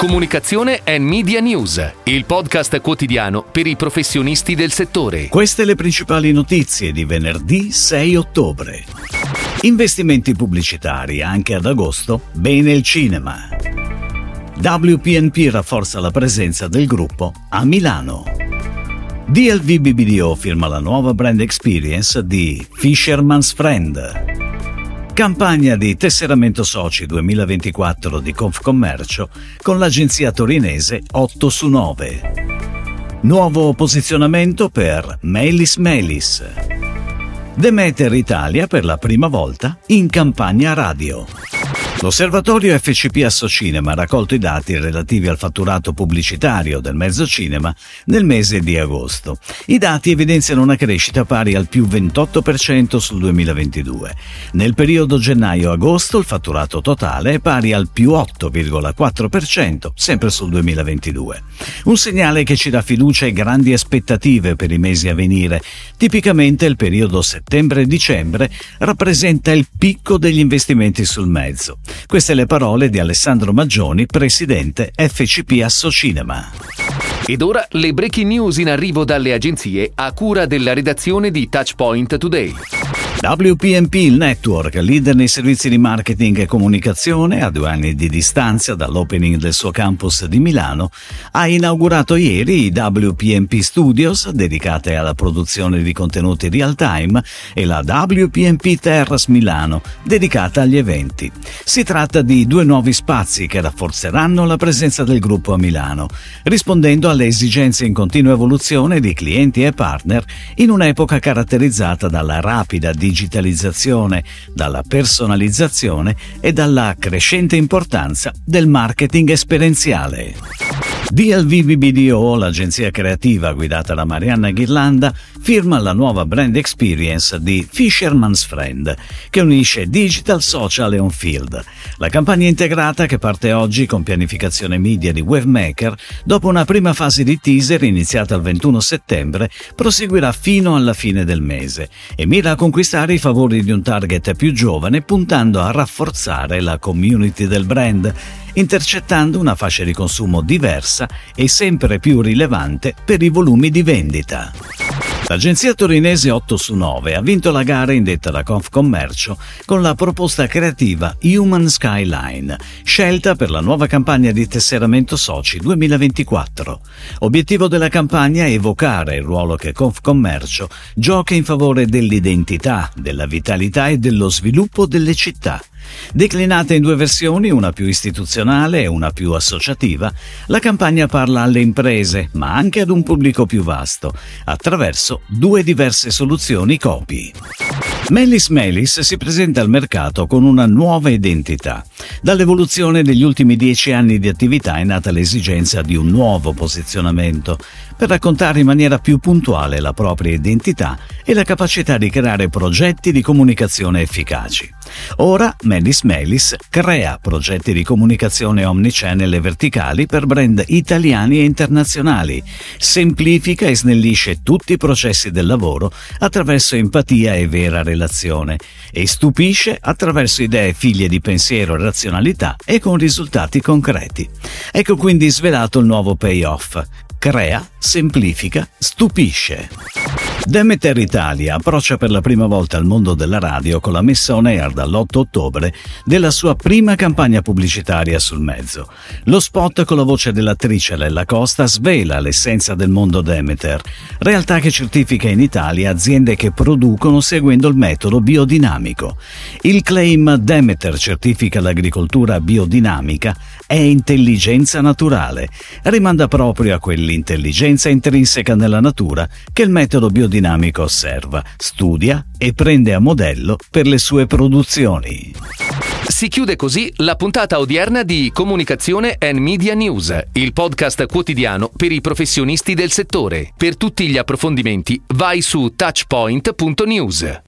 Comunicazione e Media News, il podcast quotidiano per i professionisti del settore. Queste le principali notizie di venerdì 6 ottobre. Investimenti pubblicitari anche ad agosto, bene il cinema. WPNP rafforza la presenza del gruppo a Milano. DLV BBDO firma la nuova brand experience di Fisherman's Friend. Campagna di tesseramento soci 2024 di Confcommercio con l'agenzia torinese 8 su 9. Nuovo posizionamento per Melis Melis. Demeter Italia per la prima volta in campagna radio. L'osservatorio FCP Associnema ha raccolto i dati relativi al fatturato pubblicitario del mezzo cinema nel mese di agosto. I dati evidenziano una crescita pari al più 28% sul 2022. Nel periodo gennaio-agosto il fatturato totale è pari al più 8,4%, sempre sul 2022. Un segnale che ci dà fiducia e grandi aspettative per i mesi a venire. Tipicamente il periodo settembre-dicembre rappresenta il picco degli investimenti sul mezzo. Queste le parole di Alessandro Maggioni, presidente FCP Associnema. Ed ora le breaking news in arrivo dalle agenzie a cura della redazione di Touchpoint Today. WPMP, il network, leader nei servizi di marketing e comunicazione, a due anni di distanza dall'opening del suo campus di Milano, ha inaugurato ieri i WPMP Studios, dedicate alla produzione di contenuti real time, e la WPMP Terrace Milano, dedicata agli eventi. Si tratta di due nuovi spazi che rafforzeranno la presenza del gruppo a Milano, rispondendo alle esigenze in continua evoluzione di clienti e partner in un'epoca caratterizzata dalla rapida digitalizzazione digitalizzazione, dalla personalizzazione e dalla crescente importanza del marketing esperienziale. DLVBBDO, l'agenzia creativa guidata da Marianna Ghirlanda, firma la nuova brand experience di Fisherman's Friend, che unisce digital, social e on-field. La campagna integrata che parte oggi con pianificazione media di Wavemaker, dopo una prima fase di teaser iniziata il 21 settembre, proseguirà fino alla fine del mese e mira a conquistare i favori di un target più giovane puntando a rafforzare la community del brand intercettando una fascia di consumo diversa e sempre più rilevante per i volumi di vendita. L'agenzia torinese 8 su 9 ha vinto la gara indetta da Confcommercio con la proposta creativa Human Skyline, scelta per la nuova campagna di tesseramento soci 2024. Obiettivo della campagna è evocare il ruolo che Confcommercio gioca in favore dell'identità, della vitalità e dello sviluppo delle città. Declinata in due versioni, una più istituzionale e una più associativa, la campagna parla alle imprese, ma anche ad un pubblico più vasto, attraverso due diverse soluzioni copy. Melis Melis si presenta al mercato con una nuova identità. Dall'evoluzione degli ultimi dieci anni di attività è nata l'esigenza di un nuovo posizionamento per raccontare in maniera più puntuale la propria identità e la capacità di creare progetti di comunicazione efficaci. Ora Melis Melis crea progetti di comunicazione omnichannel e verticali per brand italiani e internazionali, semplifica e snellisce tutti i processi del lavoro attraverso empatia e vera relazione e stupisce attraverso idee figlie di pensiero e razionalità e con risultati concreti. Ecco quindi svelato il nuovo payoff. Crea, semplifica, stupisce. Demeter Italia approccia per la prima volta al mondo della radio con la messa on air dall'8 ottobre della sua prima campagna pubblicitaria sul mezzo. Lo spot con la voce dell'attrice Lella Costa svela l'essenza del mondo Demeter, realtà che certifica in Italia aziende che producono seguendo il metodo biodinamico. Il claim Demeter certifica l'agricoltura biodinamica è intelligenza naturale, rimanda proprio a quell'intelligenza intrinseca nella natura che il metodo biodinamico biodinamico osserva, studia e prende a modello per le sue produzioni. Si chiude così la puntata odierna di Comunicazione and Media News, il podcast quotidiano per i professionisti del settore. Per tutti gli approfondimenti vai su touchpoint.news.